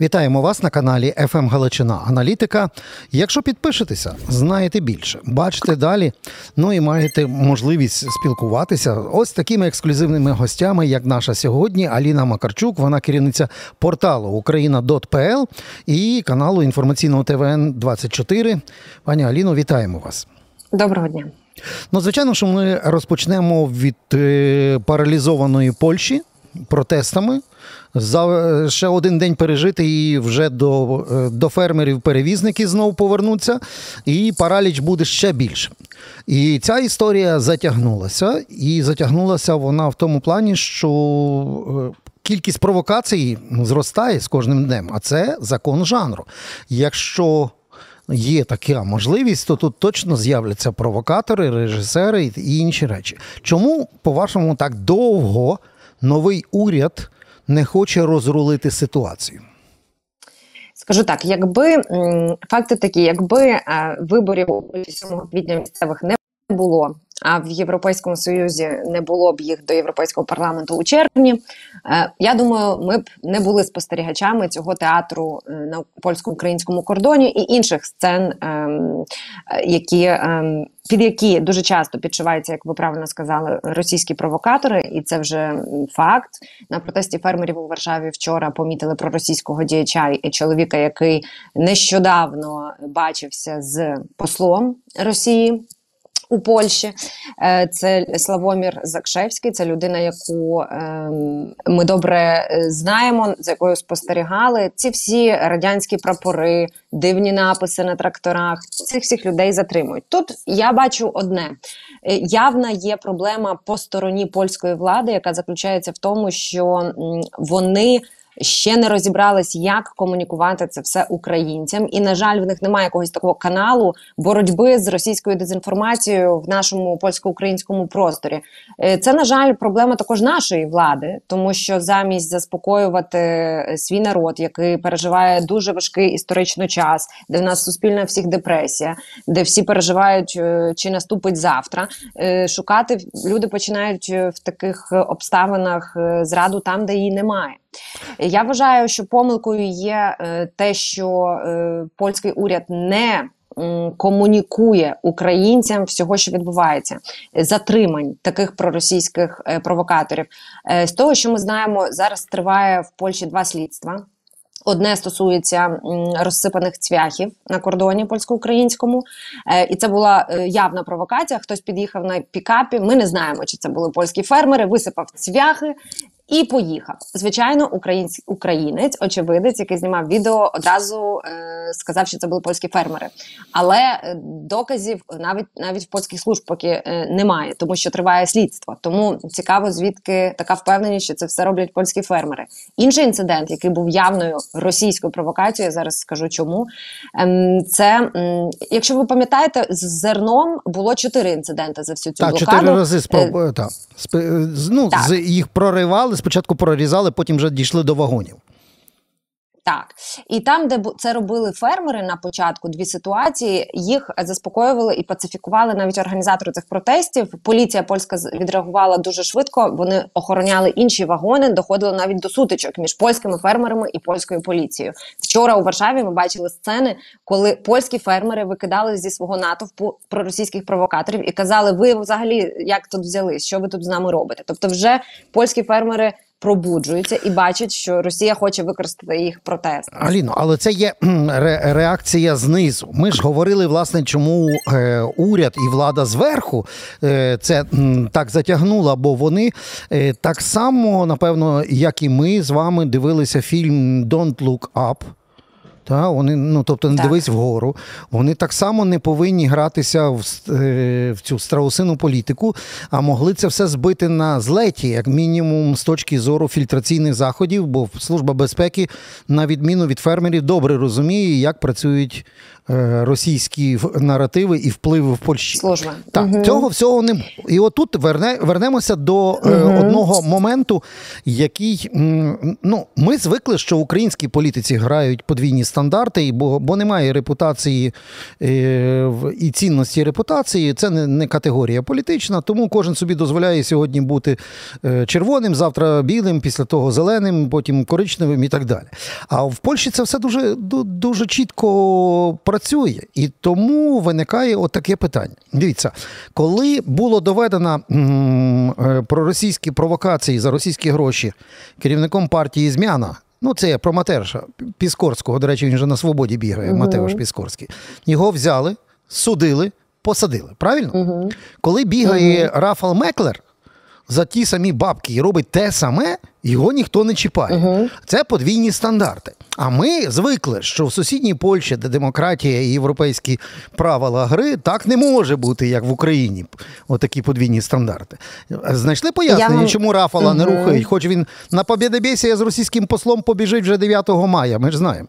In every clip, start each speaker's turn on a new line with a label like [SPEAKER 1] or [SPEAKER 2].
[SPEAKER 1] Вітаємо вас на каналі «ФМ Галичина Аналітика. Якщо підпишетеся, знаєте більше, бачите далі. Ну і маєте можливість спілкуватися ось такими ексклюзивними гостями, як наша сьогодні, Аліна Макарчук. Вона керівниця порталу Україна.пл і каналу інформаційного ТВН 24 Пані Аліно, вітаємо вас.
[SPEAKER 2] Доброго дня.
[SPEAKER 1] Ну, звичайно, що ми розпочнемо від е, паралізованої Польщі протестами. За ще один день пережити і вже до е, до фермерів перевізники знову повернуться, і параліч буде ще більше. І ця історія затягнулася, і затягнулася вона в тому плані, що е, кількість провокацій зростає з кожним днем, а це закон жанру. Якщо Є така можливість, то тут точно з'являться провокатори, режисери і інші речі. Чому, по-вашому, так довго новий уряд не хоче розрулити ситуацію?
[SPEAKER 2] Скажу так, якби факти такі, якби е, виборів 7 квітня місцевих не було, а в Європейському Союзі не було б їх до Європейського парламенту у червні. Е, я думаю, ми б не були спостерігачами цього театру е, на польсько-українському кордоні і інших сцен, ем, які ем, під які дуже часто підшиваються, як ви правильно сказали, російські провокатори, і це вже факт. На протесті фермерів у Варшаві вчора помітили про російського діяча і чоловіка, який нещодавно бачився з послом Росії у Польщі. Е, це Славомір Закшевський, це людина, яку ем, ми добре е, знаємо, за якою спостерігали. Ці всі радянські прапори, дивні написи на тракторах. Цих всіх людей затримують. Тут я бачу одне: е, явна є проблема по стороні польської влади, яка заключається в тому, що вони ще не розібрались, як комунікувати це все українцям. І на жаль, в них немає якогось такого каналу боротьби з російською дезінформацією в нашому польсько-українському просторі. Е, це на жаль, проблема також нашої влади, тому що замість заспокоювати е, свій народ, який переживає дуже важкий історичний час, де в нас суспільна всіх депресія, де всі переживають, е, чи наступить завтра. Шукати люди починають в таких обставинах зраду там, де її немає. Я вважаю, що помилкою є е, те, що е, польський уряд не Комунікує українцям всього, що відбувається, затримань таких проросійських е, провокаторів. З того, що ми знаємо, зараз триває в Польщі два слідства. Одне стосується розсипаних цвяхів на кордоні польсько-українському, і це була явна провокація. Хтось під'їхав на пікапі. Ми не знаємо, чи це були польські фермери, висипав цвяхи і поїхав. Звичайно, українець, українець, очевидець, який знімав відео, одразу е, сказав, що це були польські фермери. Але е, доказів навіть навіть в польських служб поки е, немає, тому що триває слідство. Тому цікаво, звідки така впевненість, що це все роблять польські фермери. Інший інцидент, який був явною російською провокацією, зараз скажу чому. Е, це е, якщо ви пам'ятаєте, з зерном було чотири інциденти за всю цю
[SPEAKER 1] так,
[SPEAKER 2] блокаду.
[SPEAKER 1] чотири рази спроб... Е, так. Сп... Ну,
[SPEAKER 2] так.
[SPEAKER 1] З їх проривали спочатку прорізали, потім вже дійшли до вагонів.
[SPEAKER 2] Так, і там, де це робили фермери на початку, дві ситуації їх заспокоювали і пацифікували навіть організатори цих протестів. Поліція польська відреагувала дуже швидко. Вони охороняли інші вагони, доходило навіть до сутичок між польськими фермерами і польською поліцією. Вчора у Варшаві ми бачили сцени, коли польські фермери викидали зі свого натовпу проросійських провокаторів і казали: Ви взагалі як тут взяли? Що ви тут з нами робите? Тобто, вже польські фермери пробуджуються і бачать, що Росія хоче використати їх протест.
[SPEAKER 1] Аліно, але це є реакція знизу. Ми ж говорили, власне, чому е, уряд і влада зверху е, це так затягнула, бо вони е, так само, напевно, як і ми з вами дивилися фільм «Don't Look Up». Та, вони, ну, Тобто не так. дивись вгору. Вони так само не повинні гратися в е, в цю страусину політику, а могли це все збити на злеті, як мінімум, з точки зору фільтраційних заходів, бо Служба безпеки, на відміну від фермерів, добре розуміє, як працюють російські наративи і впливи в Польщі.
[SPEAKER 2] Служба.
[SPEAKER 1] Так, угу. цього всього не було. І отут верне, вернемося до угу. одного моменту, який ну, ми звикли, що українські політиці грають подвійні стандарти, бо, бо немає репутації е, і цінності репутації. Це не, не категорія політична, тому кожен собі дозволяє сьогодні бути е, червоним, завтра білим, після того зеленим, потім коричневим і так далі. А в Польщі це все дуже, дуже чітко працює. І тому виникає отаке питання. Дивіться, коли було доведено е, проросійські провокації за російські гроші керівником партії Змяна. Ну, це про Матерша Піскорського. До речі, він вже на свободі бігає,
[SPEAKER 2] Мгм.
[SPEAKER 1] Матеуш Піскорський. Його взяли, судили, посадили. Правильно?
[SPEAKER 2] Угу.
[SPEAKER 1] Коли бігає Рафал Меклер за ті самі бабки і робить те саме, його ніхто не чіпає.
[SPEAKER 2] Угу.
[SPEAKER 1] Це подвійні стандарти. А ми звикли, що в сусідній Польщі, де демократія і європейські правила гри, так не може бути, як в Україні. Отакі подвійні стандарти. Знайшли пояснення,
[SPEAKER 2] вам-
[SPEAKER 1] чому Рафала не рухають, хоч він на Побєдобєсія з російським послом побіжить вже 9 мая. Ми ж знаємо.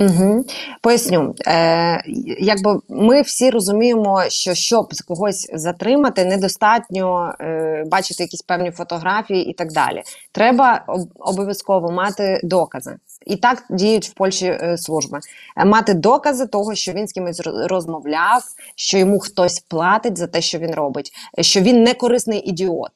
[SPEAKER 2] Угу. Поясню, е, якби ми всі розуміємо, що щоб когось затримати, недостатньо е, бачити якісь певні фотографії і так далі. Треба об- обов'язково мати докази. І так діють в Польщі е, служби. Е, Мати докази того, що він з кимось роз- розмовляв, що йому хтось платить за те, що він робить, е, що він не корисний ідіот.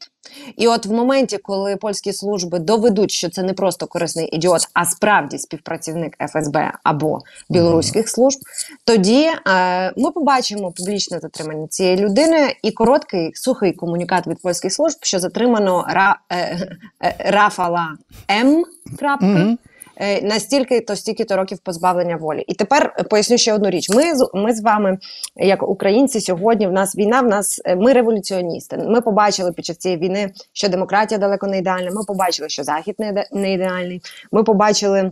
[SPEAKER 2] І от в моменті, коли польські служби доведуть, що це не просто корисний ідіот, а справді співпрацівник ФСБ або білоруських служб, тоді е, ми побачимо публічне затримання цієї людини і короткий сухий комунікат від польських служб, що затримано Ра, е, е, Рафала М. Крапка. Е, Настільки то стільки то років позбавлення волі, і тепер е, поясню ще одну річ. Ми з ми з вами, як українці, сьогодні в нас війна. В нас е, ми революціоністи. Ми побачили під час цієї війни, що демократія далеко не ідеальна. Ми побачили, що захід не, не ідеальний. Ми побачили.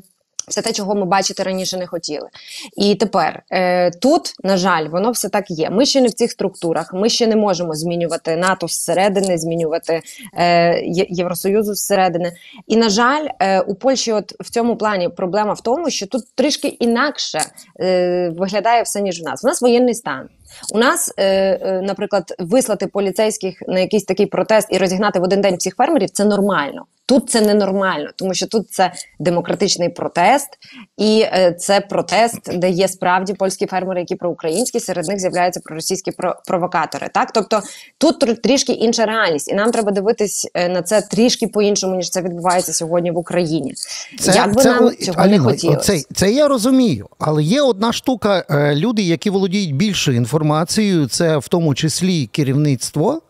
[SPEAKER 2] Все те, чого ми бачити раніше не хотіли. І тепер е, тут, на жаль, воно все так є. Ми ще не в цих структурах. Ми ще не можемо змінювати НАТО зсередини, змінювати е, Євросоюзу зсередини. І на жаль, е, у Польщі, от в цьому плані проблема в тому, що тут трішки інакше е, виглядає все ніж в нас. У нас воєнний стан. У нас, е, е, наприклад, вислати поліцейських на якийсь такий протест і розігнати в один день всіх фермерів це нормально. Тут це ненормально, тому що тут це демократичний протест, і е, це протест, де є справді польські фермери, які проукраїнські, серед них з'являються проросійські про- провокатори. Так, тобто тут трішки інша реальність, і нам треба дивитись е, на це трішки по-іншому, ніж це відбувається сьогодні в Україні. Як би нам
[SPEAKER 1] о-
[SPEAKER 2] цього не
[SPEAKER 1] Аліна,
[SPEAKER 2] хотілося.
[SPEAKER 1] Це, це я розумію, але є одна штука: люди, які володіють більшою інформацією, це в тому числі керівництво.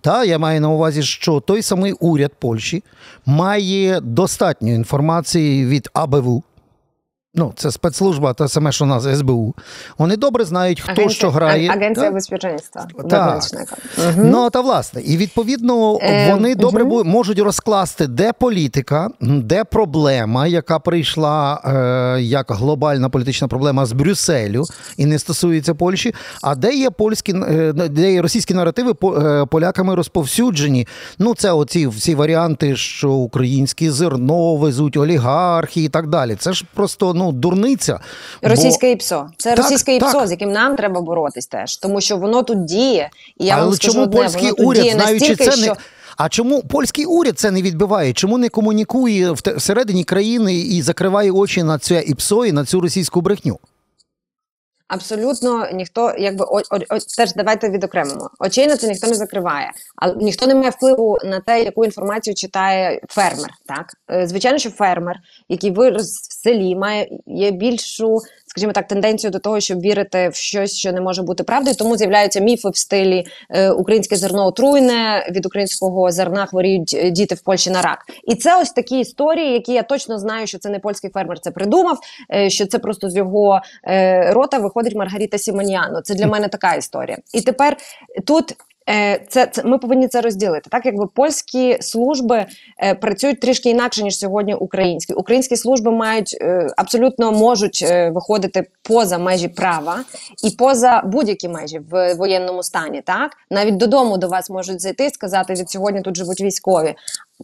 [SPEAKER 1] Та я маю на увазі, що той самий уряд Польщі має достатньо інформації від АБВ. Ну, це спецслужба, те саме, що у нас СБУ. Вони добре знають, хто що грає.
[SPEAKER 2] Агенція безпеченства.
[SPEAKER 1] Так.
[SPEAKER 2] Мгм.
[SPEAKER 1] Ну та власне, і відповідно
[SPEAKER 2] Е,
[SPEAKER 1] вони добре
[SPEAKER 2] мгм.
[SPEAKER 1] бу- можуть розкласти, де політика, де проблема, яка прийшла е, як глобальна політична проблема з Брюсселю і не стосується Польщі. А де є польські е, де є російські наративи е, поляками розповсюджені. Ну це оці всі варіанти, що українське зерно везуть олігархи і так далі. Це ж просто ну дурниця. бо-
[SPEAKER 2] Російське ІПСО. Це
[SPEAKER 1] Так,
[SPEAKER 2] російське ІПСО,
[SPEAKER 1] так.
[SPEAKER 2] з яким нам треба боротись теж, тому що воно тут діє. І я
[SPEAKER 1] Але
[SPEAKER 2] вам скажу
[SPEAKER 1] чому
[SPEAKER 2] одне,
[SPEAKER 1] польський
[SPEAKER 2] воно тут
[SPEAKER 1] уряд,
[SPEAKER 2] діє
[SPEAKER 1] знаючи
[SPEAKER 2] настільки,
[SPEAKER 1] це,
[SPEAKER 2] що
[SPEAKER 1] не а чому польський уряд це не відбиває? Чому не комунікує всередині країни і закриває очі на це ІПСО і на цю російську брехню?
[SPEAKER 2] Абсолютно ніхто, якби о, о, о, теж давайте відокремимо. Очей на це ніхто не закриває, але ніхто не має впливу на те, яку інформацію читає фермер. Так Е, звичайно, що фермер, який вирос в селі, має є більшу, скажімо так, тенденцію до того, щоб вірити в щось, що не може бути правдою. Тому з'являються міфи в стилі е, українське зерно отруйне, від українського зерна хворіють е, діти в Польщі на рак. І це ось такі історії, які я точно знаю, що це не польський фермер це придумав, е, що це просто з його рота виходить Маргарита Сімоніано. Це для мене така історія. І тепер тут. Е, Це, це ми повинні це розділити. Так якби польські служби е, працюють трішки інакше ніж сьогодні українські. Українські служби мають е, абсолютно можуть е, виходити поза межі права і поза будь-які межі в воєнному стані. Так навіть додому до вас можуть зайти і сказати від сьогодні тут живуть військові.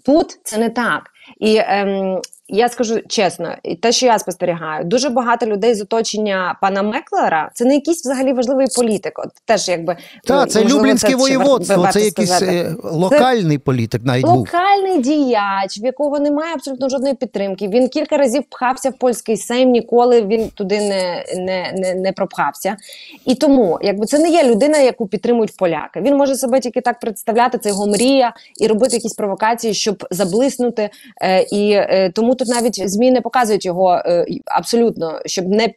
[SPEAKER 2] Тут це не так. І ем, я скажу чесно, і те, що я спостерігаю, дуже багато людей з оточення пана Меклера, це не якийсь взагалі важливий політик. От теж якби
[SPEAKER 1] це
[SPEAKER 2] можливо,
[SPEAKER 1] Люблінське
[SPEAKER 2] це ще
[SPEAKER 1] воєводство, це якийсь
[SPEAKER 2] сказати.
[SPEAKER 1] е, локальний політик навіть був.
[SPEAKER 2] Локальний діяч, в якого немає абсолютно жодної підтримки. Він кілька разів пхався в польський сейм, ніколи він туди не, не, не, не пропхався. І тому, якби це не є людина, яку підтримують поляки. Він може себе тільки так представляти, це його мрія, і робити якісь провокації, щоб заблиснути. Е, і е, тому тут навіть змі не показують його е, абсолютно, щоб не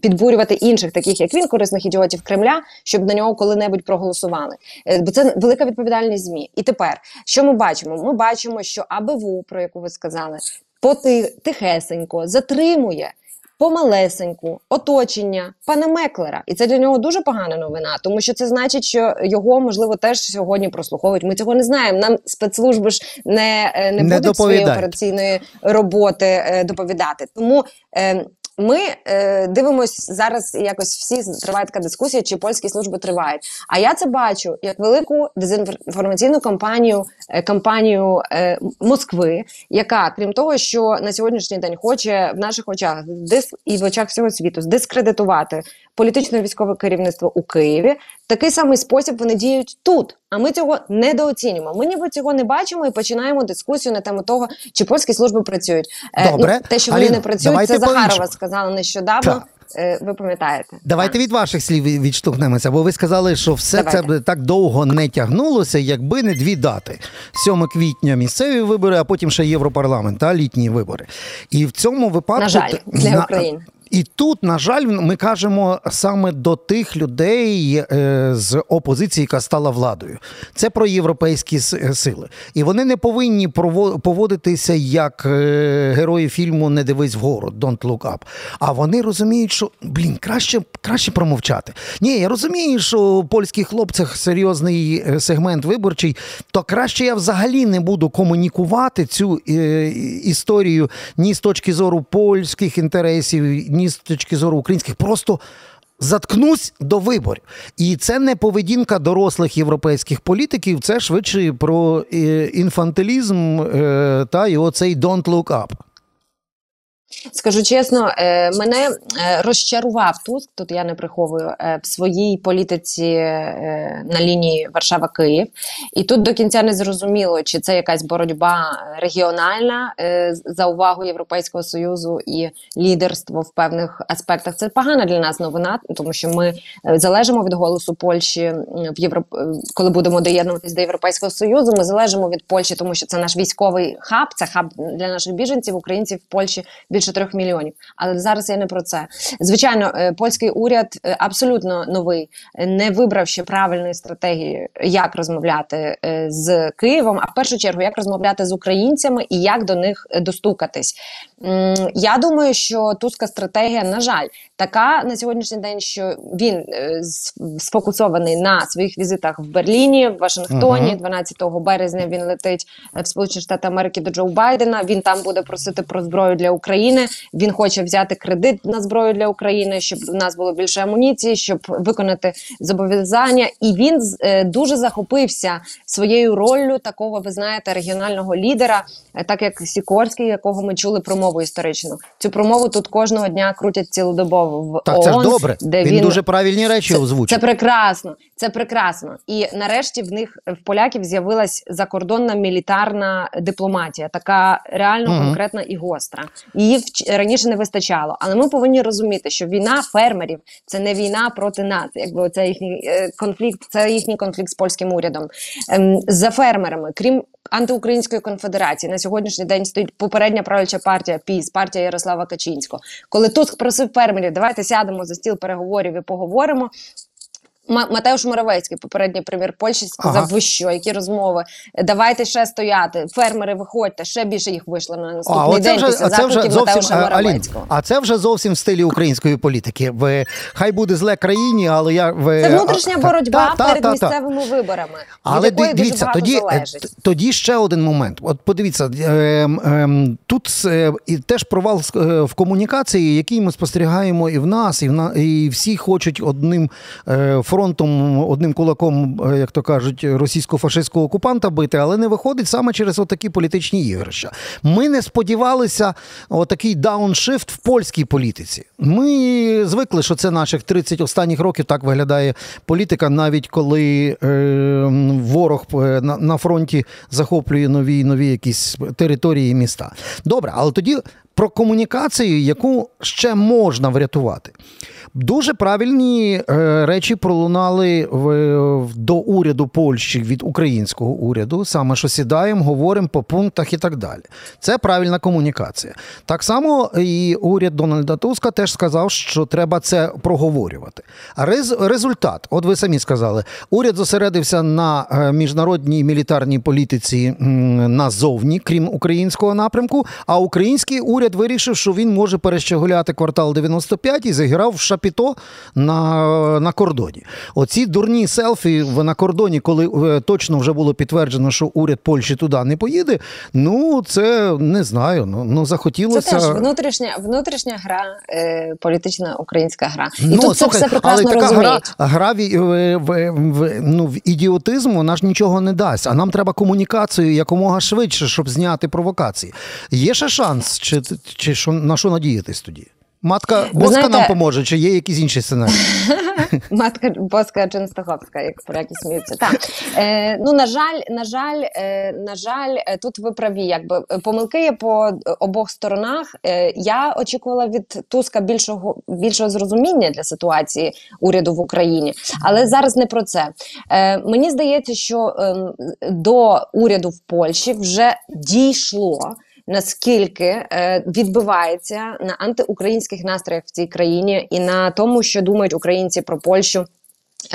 [SPEAKER 2] підбурювати інших, таких як він, корисних ідіотів Кремля, щоб на нього коли-небудь проголосували. Е, бо це велика відповідальність змі. І тепер що ми бачимо? Ми бачимо, що АБВ, про яку ви сказали, поти тихесенько затримує. Помалесеньку оточення пана Меклера, і це для нього дуже погана новина, тому що це значить, що його можливо теж сьогодні прослуховують. Ми цього не знаємо. Нам спецслужби ж не, е, не,
[SPEAKER 1] Не
[SPEAKER 2] будуть своєї операційної роботи е, доповідати. Тому е, ми е, дивимось зараз, якось всі триває така дискусія, чи польські служби тривають. А я це бачу як велику дезінформаційну кампанію, е, кампанію е, Москви, яка, крім того, що на сьогоднішній день хоче в наших очах дис і в очах всього світу здискредитувати політичне військове керівництво у Києві. Такий самий спосіб вони діють тут. А ми цього недооцінюємо. Ми ніби цього не бачимо і починаємо дискусію на тему того, чи польські служби працюють. Е,
[SPEAKER 1] Добре.
[SPEAKER 2] ну, те, що вони
[SPEAKER 1] Аліно,
[SPEAKER 2] не працюють, це Захарова
[SPEAKER 1] по-іншому.
[SPEAKER 2] сказала нещодавно.
[SPEAKER 1] Так.
[SPEAKER 2] Е, Ви пам'ятаєте?
[SPEAKER 1] Давайте від ваших слів відштовхнемося, бо ви сказали, що все
[SPEAKER 2] Давайте.
[SPEAKER 1] це так довго не тягнулося, якби не дві дати: 7 квітня місцеві вибори, а потім ще Європарламент, та літні вибори. І в цьому випадку
[SPEAKER 2] На жаль, для України.
[SPEAKER 1] І тут, на жаль, ми кажемо саме до тих людей е, з опозиції, яка стала владою. Це про європейські сили. І вони не повинні поводитися як е, герої фільму Не дивись вгору, Don't look up. А вони розуміють, що блін, краще, краще промовчати. Ні, я розумію, що у польських хлопцях серйозний е, сегмент виборчий, то краще я взагалі не буду комунікувати цю історію ні з точки зору польських інтересів, ні з точки зору українських. Просто заткнусь до виборів. І це не поведінка дорослих європейських політиків, це швидше про е, інфантилізм е, та і оцей don't look up.
[SPEAKER 2] Скажу чесно, е, мене е, розчарував Туск, тут я не приховую, е, в своїй політиці на лінії Варшава-Київ. І тут до кінця не зрозуміло, чи це якась боротьба регіональна за увагу Європейського Союзу і лідерство в певних аспектах. Це погана для нас новина, тому що ми залежимо від голосу Польщі в Європ... коли будемо доєднуватись до Європейського Союзу. Ми залежимо від Польщі, тому що це наш військовий хаб, це хаб для наших біженців, українців в Польщі більше трьох мільйонів. Але зараз я не про це. Звичайно, е, польський уряд е, абсолютно новий, не вибрав ще правильної стратегії, як розмовляти е, з Києвом, а в першу чергу як розмовляти з українцями і як до них достукатись. Я думаю, що туска стратегія, на жаль, така на сьогоднішній день, що він сфокусований на своїх візитах в Берліні, в Вашингтоні.
[SPEAKER 1] Мгм.
[SPEAKER 2] 12 березня він летить в Сполучені Штати Америки до Джо Байдена. Він там буде просити про зброю для України. Він хоче взяти кредит на зброю для України, щоб в нас було більше амуніції, щоб виконати зобов'язання. І він е, дуже захопився своєю роллю такого, ви знаєте, регіонального лідера, е, так як Сікорський, якого ми чули промову історичну. Цю промову тут кожного дня крутять цілодобово в
[SPEAKER 1] Так, це ж добре.
[SPEAKER 2] де
[SPEAKER 1] він,
[SPEAKER 2] він
[SPEAKER 1] дуже правильні речі
[SPEAKER 2] це,
[SPEAKER 1] озвучив.
[SPEAKER 2] це прекрасно. Це прекрасно. І нарешті в них в поляків з'явилась закордонна мілітарна дипломатія, така реально
[SPEAKER 1] Мгм.
[SPEAKER 2] конкретна і гостра. Її вч- раніше не вистачало. Але ми повинні розуміти, що війна фермерів це не війна проти нас. Якби це їхній е, конфлікт, це їхній конфлікт з польським урядом. Ем, за фермерами, крім. Антиукраїнської конфедерації на сьогоднішній день стоїть попередня правляча партія ПІС, партія Ярослава Качинського. Коли Туск просив фермерів, давайте сядемо за стіл переговорів і поговоримо. Ма- Матеуш Моровецький, попередній прем'єр Польщі, сказав:
[SPEAKER 1] Ага.
[SPEAKER 2] ви що, які розмови? Давайте ще стояти. Фермери, виходьте, ще більше їх вийшло на наступний
[SPEAKER 1] А
[SPEAKER 2] день
[SPEAKER 1] вже,
[SPEAKER 2] після
[SPEAKER 1] це вже зовсім
[SPEAKER 2] Матеуша
[SPEAKER 1] а, Алін, а це вже зовсім в стилі української політики. В хай буде зле країні, але я в
[SPEAKER 2] Це внутрішня
[SPEAKER 1] а,
[SPEAKER 2] боротьба
[SPEAKER 1] та- та-
[SPEAKER 2] перед
[SPEAKER 1] та- та.
[SPEAKER 2] місцевими виборами,
[SPEAKER 1] Але
[SPEAKER 2] від
[SPEAKER 1] дивіться, тоді, е,
[SPEAKER 2] залежить.
[SPEAKER 1] тоді ще один момент. От подивіться, ем, ем, тут е, і теж провал е, в комунікації, який ми спостерігаємо і в нас, і в на і всі хочуть одним е, фронтом одним кулаком, е, як то кажуть, російсько-фашистського окупанта бити, але не виходить саме через отакі політичні ігрища. Ми не сподівалися отакий дауншифт в польській політиці. Ми звикли, що це наших 30 останніх років так виглядає політика, навіть коли е, ворог е, на, на фронті захоплює нові нові якісь території і міста. Добре, але тоді про комунікацію, яку ще можна врятувати. Дуже правильні е, речі пролунали в, в- до уряду Польщі від українського уряду, саме що сідаємо, говоримо по пунктах і так далі. Це правильна комунікація. Так само і уряд Дональда Туска теж сказав, що треба це проговорювати. А рез, результат, от ви самі сказали, уряд зосередився на е, міжнародній мілітарній політиці назовні, крім українського напрямку. А український уряд вирішив, що він може перещеголяти квартал 95 і заграв в шапіто на, на кордоні. Оці дурні селфі на кордоні, коли е, точно вже було підтверджено, що уряд Польщі туди не поїде. Ну це не знаю. Ну, ну
[SPEAKER 2] Це
[SPEAKER 1] захотілося.
[SPEAKER 2] теж внутрішня внутрішня гра, е, політична українська гра. І
[SPEAKER 1] Ну,
[SPEAKER 2] тут це все прекрасно
[SPEAKER 1] але така
[SPEAKER 2] розуміють.
[SPEAKER 1] гра, гра в, в, в, в, ну, в ідіотизм вона ж нічого не дасть. А нам треба комунікацію якомога швидше, щоб зняти провокації. Є ще шанс, чи, чи що, на що надіятись тоді? Матка Боска
[SPEAKER 2] знаєте-
[SPEAKER 1] нам поможе, чи є якісь інші сценарії?
[SPEAKER 2] Матка Боска Ченстаховська, як поляки сміються. Так е, ну на жаль, на жаль, е, на жаль, е, тут ви праві. Якби е, помилки є по обох сторонах. Е, я очікувала від Туска більшого більшого зрозуміння для ситуації уряду в Україні, але зараз не про це. Е, мені здається, що е, до уряду в Польщі вже дійшло. Наскільки е, відбивається на антиукраїнських настроях в цій країні і на тому, що думають українці про Польщу,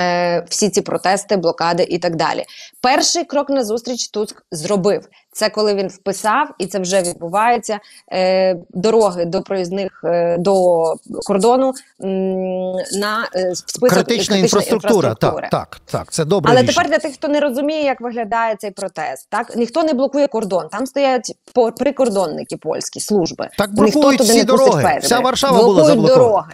[SPEAKER 2] е, всі ці протести, блокади і так далі. Перший крок на зустріч Туск зробив. Це коли він вписав, і це вже відбувається. Е, дороги до проїзних е, до кордону м, на е, список
[SPEAKER 1] Критична інфраструктура. Так, так, так. Це добре.
[SPEAKER 2] але
[SPEAKER 1] рішення.
[SPEAKER 2] тепер для тих, хто не розуміє, як виглядає цей протест, так ніхто не блокує кордон. Там стоять прикордонники польські служби.
[SPEAKER 1] Так
[SPEAKER 2] Ніхто
[SPEAKER 1] блокують
[SPEAKER 2] туди
[SPEAKER 1] всі
[SPEAKER 2] не
[SPEAKER 1] дороги. Вся Варшава була
[SPEAKER 2] блокують
[SPEAKER 1] заблокована.
[SPEAKER 2] дороги.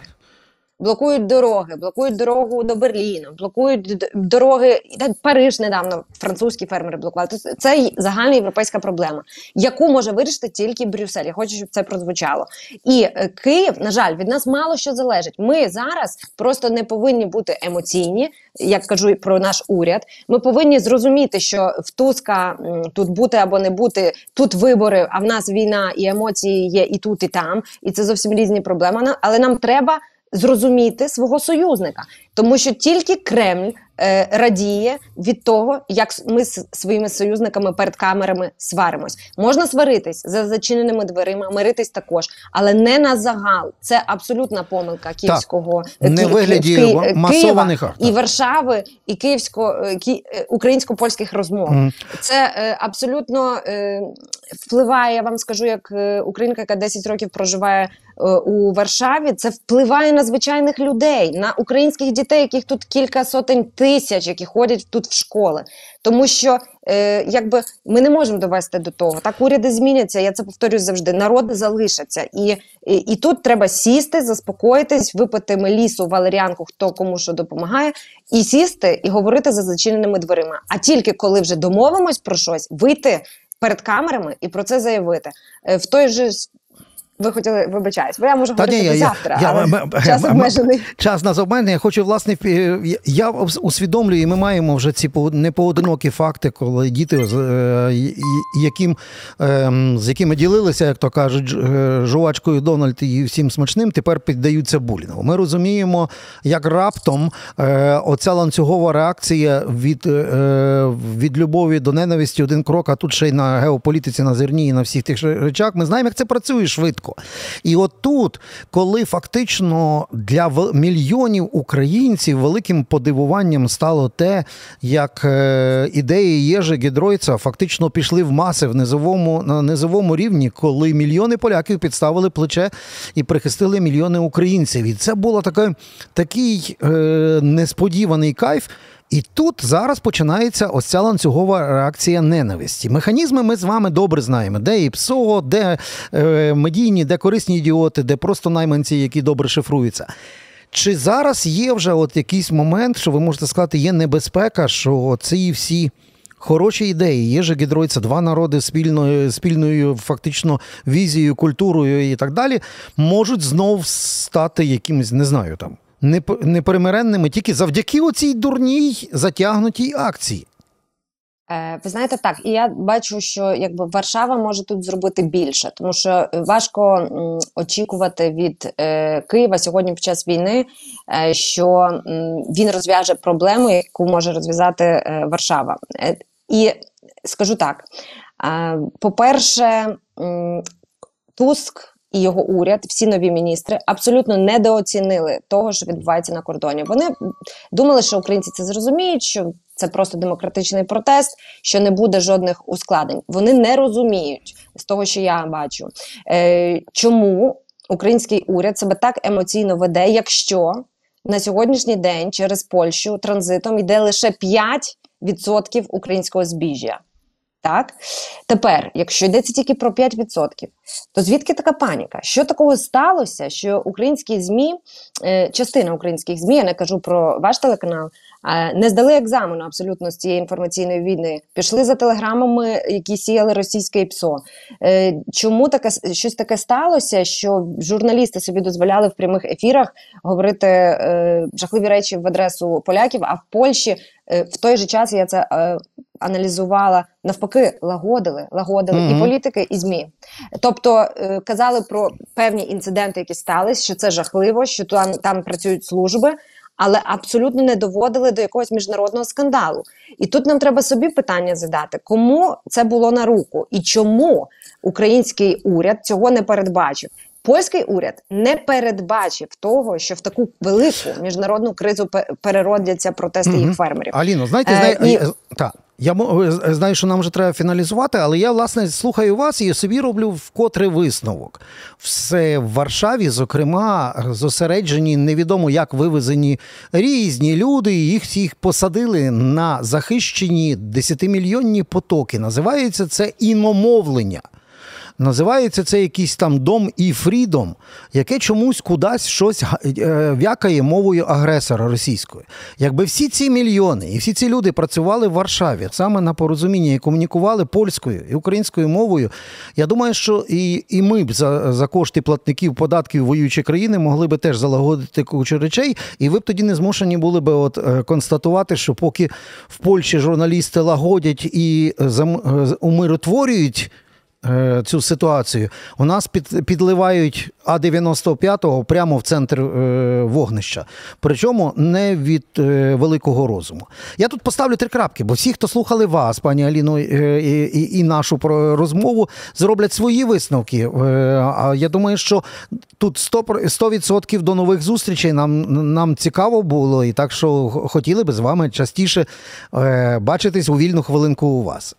[SPEAKER 2] Блокують дороги, блокують дорогу до Берліну, блокують дороги. Париж недавно французькі фермери блокували. Тобто це загальна європейська проблема, яку може вирішити тільки Брюссель. Я хочу, щоб це прозвучало. І е, Київ, на жаль, від нас мало що залежить. Ми зараз просто не повинні бути емоційні, як кажу про наш уряд. Ми повинні зрозуміти, що в Туска тут бути або не бути, тут вибори, а в нас війна і емоції є і тут, і там. І це зовсім різні проблеми. Але нам треба зрозуміти свого союзника, тому що тільки Кремль е, радіє від того, як ми з своїми союзниками перед камерами сваримось. Можна сваритись за зачиненими дверима, миритись також, але не на загал. Це абсолютна помилка київського е,
[SPEAKER 1] не
[SPEAKER 2] Ки-
[SPEAKER 1] вигляді
[SPEAKER 2] Ки-
[SPEAKER 1] ма- масованих
[SPEAKER 2] Києва і. Варшави, і київсько е, кі- е, українсько-польських розмов.
[SPEAKER 1] Мгм.
[SPEAKER 2] Це е, абсолютно е, впливає. Я вам скажу, як українка, яка 10 років проживає е, у Варшаві. Це впливає на звичайних людей, на українських дітей, яких тут кілька сотень тисяч, які ходять тут в школи. Тому що е, якби ми не можемо довести до того. Так уряди зміняться. Я це повторюю завжди. Народи залишаться, і, і, і тут треба сісти, заспокоїтись, випити мелісу, валеріанку, хто кому що допомагає, і сісти і говорити за зачиненими дверима. А тільки коли вже домовимось про щось, вийти перед камерами і про це заявити. Е, В той же ви хотіли вибачаюсь, бо я можу
[SPEAKER 1] Та ні,
[SPEAKER 2] говорити
[SPEAKER 1] я-
[SPEAKER 2] завтра,
[SPEAKER 1] я-
[SPEAKER 2] але
[SPEAKER 1] м-
[SPEAKER 2] час обмежений.
[SPEAKER 1] Час нас обмежений. Я хочу, власне, я ус- усвідомлюю, і ми маємо вже ці по- непоодинокі факти, коли діти, з, е, яким, ем, з якими ділилися, як то кажуть, е, жувачкою Дональд і всім смачним, тепер піддаються булінгу. Ми розуміємо, як раптом е, оця ланцюгова реакція від, від любові до ненависті один крок, а тут ще й на геополітиці, на зерні і на всіх тих речах. Ми знаємо, як це працює швидко. І от тут, коли фактично для мільйонів українців великим подивуванням стало те, як е, ідеї Єжи Гідройца фактично пішли в маси в низовому, на низовому рівні, коли мільйони поляків підставили плече і прихистили мільйони українців. І це було таке, такий е, несподіваний кайф. І тут зараз починається ось ця ланцюгова реакція ненависті. Механізми ми з вами добре знаємо, де і ПСО, де е, медійні, де корисні ідіоти, де просто найманці, які добре шифруються. Чи зараз є вже от якийсь момент, що ви можете сказати, є небезпека, що ці всі хороші ідеї, є же гідрой, два народи спільною, спільною фактично візією, культурою і так далі, можуть знов стати якимось, не знаю, там неперемиренними тільки завдяки оцій дурній затягнутій акції.
[SPEAKER 2] Е, ви знаєте, так, і я бачу, що якби Варшава може тут зробити більше, тому що важко очікувати від е, Києва сьогодні під час війни, е, що м, він розв'яже проблему, яку може розв'язати е, Варшава. Е, і скажу так: е, по-перше, Туск і його уряд, всі нові міністри, абсолютно недооцінили того, що відбувається на кордоні. Вони думали, що українці це зрозуміють, що це просто демократичний протест, що не буде жодних ускладнень. Вони не розуміють з того, що я бачу, е, чому український уряд себе так емоційно веде, якщо на сьогоднішній день через Польщу транзитом йде лише 5% українського збіжжя. Так, тепер, якщо йдеться тільки про 5%, то звідки така паніка? Що такого сталося? Що українські змі, е, частина українських змі, я не кажу про ваш телеканал, не здали екзамену абсолютно з цієї інформаційної війни. Пішли за телеграмами, які сіяли російське ПСО. Е, чому таке щось таке сталося? Що журналісти собі дозволяли в прямих ефірах говорити е, жахливі речі в адресу поляків? А в Польщі е, в той же час я це е, аналізувала навпаки, лагодили, лагодили mm -hmm. і політики, і змі. Тобто е, казали про певні інциденти, які стались, що це жахливо, що там, там працюють служби але абсолютно не доводили до якогось міжнародного скандалу. І тут нам треба собі питання задати, кому це було на руку і чому український уряд цього не передбачив. Польський уряд не передбачив того, що в таку велику міжнародну кризу переродяться протести їх фермерів.
[SPEAKER 1] Аліно, знаєте, знає, е, і... Е, так. Я знаю, що нам вже треба фіналізувати, але я, власне, слухаю вас і собі роблю вкотре висновок. Все в Варшаві, зокрема, зосереджені невідомо як вивезені різні люди, їх всіх посадили на захищені десятимільйонні потоки. Називається це іномовлення. Називається це якийсь там дом і фрідом, яке чомусь кудись щось е, в'якає мовою агресора російської. Якби всі ці мільйони і всі ці люди працювали в Варшаві саме на порозумінні і комунікували польською і українською мовою, я думаю, що і і ми б за за кошти платників податків воюючої країни могли би теж залагодити кучу речей, і ви б тоді не змушені були би от е, констатувати, що поки в Польщі журналісти лагодять і умиротворюють. Е, цю ситуацію. У нас під, підливають А-95 прямо в центр е, вогнища. Причому не від е, великого розуму. Я тут поставлю три крапки, бо всі, хто слухали вас, пані Аліно, е, і, і, нашу розмову, зроблять свої висновки. Е, а я думаю, що тут 100%, 100% до нових зустрічей нам нам цікаво було, і так що хотіли би з вами частіше е, бачитись у вільну хвилинку у вас.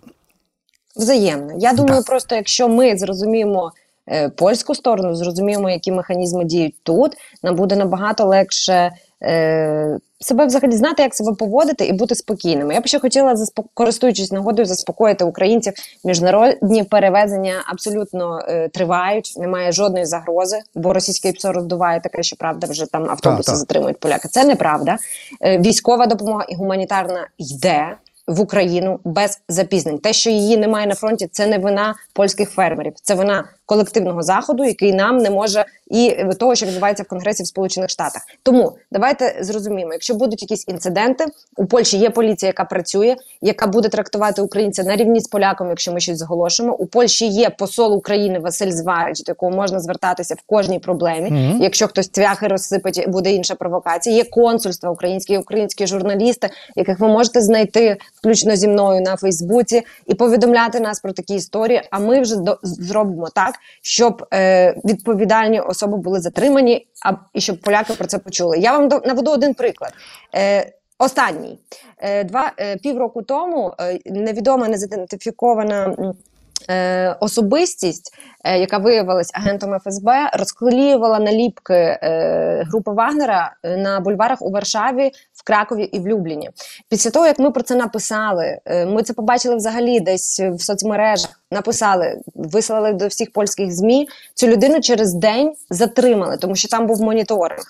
[SPEAKER 2] Взаємно. Я думаю, просто якщо ми зрозуміємо е, польську сторону, зрозуміємо, які механізми діють тут, нам буде набагато легше е, себе взагалі знати, як себе поводити і бути спокійними. Я б ще хотіла, користуючись нагодою, заспокоїти українців. Міжнародні перевезення абсолютно е, тривають, немає жодної загрози, бо російське ПСО роздуває таке, що правда вже там автобуси так, так. затримують поляки. Це неправда. Е, військова допомога і гуманітарна йде в Україну без запізнень. Те, що її немає на фронті, це не вина польських фермерів, це вина колективного заходу, який нам не може і того, що відбувається в Конгресі в Сполучених Штатах. Тому давайте зрозуміємо, якщо будуть якісь інциденти, у Польщі є поліція, яка працює, яка буде трактувати українця на рівні з поляком, якщо ми щось зголошуємо. У Польщі є посол України Василь Зварич, до якого можна звертатися в кожній проблемі. Mm -hmm. Якщо хтось цвяхи розсипить, буде інша провокація. Є консульства українські, українські журналісти, яких ви можете знайти включно зі мною на Фейсбуці, і повідомляти нас про такі історії. А ми вже до зробимо так, щоб е, відповідальні особи були затримані, а і щоб поляки про це почули. Я вам наведу один приклад. Е, Останній е, два е, півроку тому е, невідома незідентифікована. Е, особистість, е, яка виявилась агентом ФСБ, розклеювала наліпки е, групи Вагнера на бульварах у Варшаві, в Кракові і в Любліні. Після того, як ми про це написали, ми це побачили взагалі десь в соцмережах написали, вислали до всіх польських змі. Цю людину через день затримали, тому що там був моніторинг.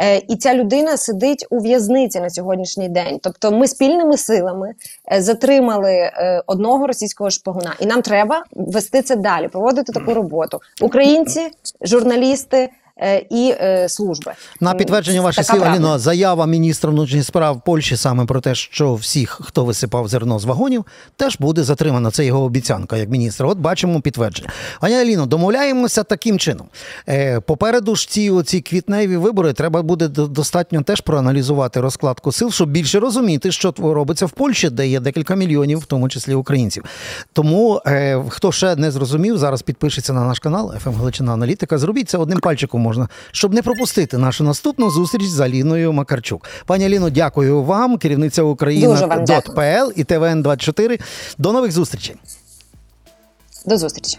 [SPEAKER 2] Е, і ця людина сидить у в'язниці на сьогоднішній день. Тобто, ми спільними силами е, затримали е, одного російського шпигуна, і нам треба вести це далі, проводити таку роботу. Українці, журналісти. Е, І е, служби
[SPEAKER 1] На підтвердження ваших слів. Аліно, заява міністра внутрішніх справ Польщі саме про те, що всіх, хто висипав зерно з вагонів, теж буде затримано. Це його обіцянка як міністра. От бачимо підтвердження. Пані Аліно, домовляємося таким чином. Е, попереду ж ці оці квітневі вибори треба буде достатньо теж проаналізувати розкладку сил, щоб більше розуміти, що робиться в Польщі, де є декілька мільйонів, в тому числі українців. Тому хто ще не зрозумів, зараз підпишеться на наш канал «ФМ Галичина Аналітика. Зробіть це одним пальчиком можна, щоб не пропустити нашу наступну зустріч з Аліною Макарчук. Пані Аліно, дякую вам, керівниця
[SPEAKER 2] України вам
[SPEAKER 1] і ТВН 24 До нових зустрічей.
[SPEAKER 2] До зустрічі.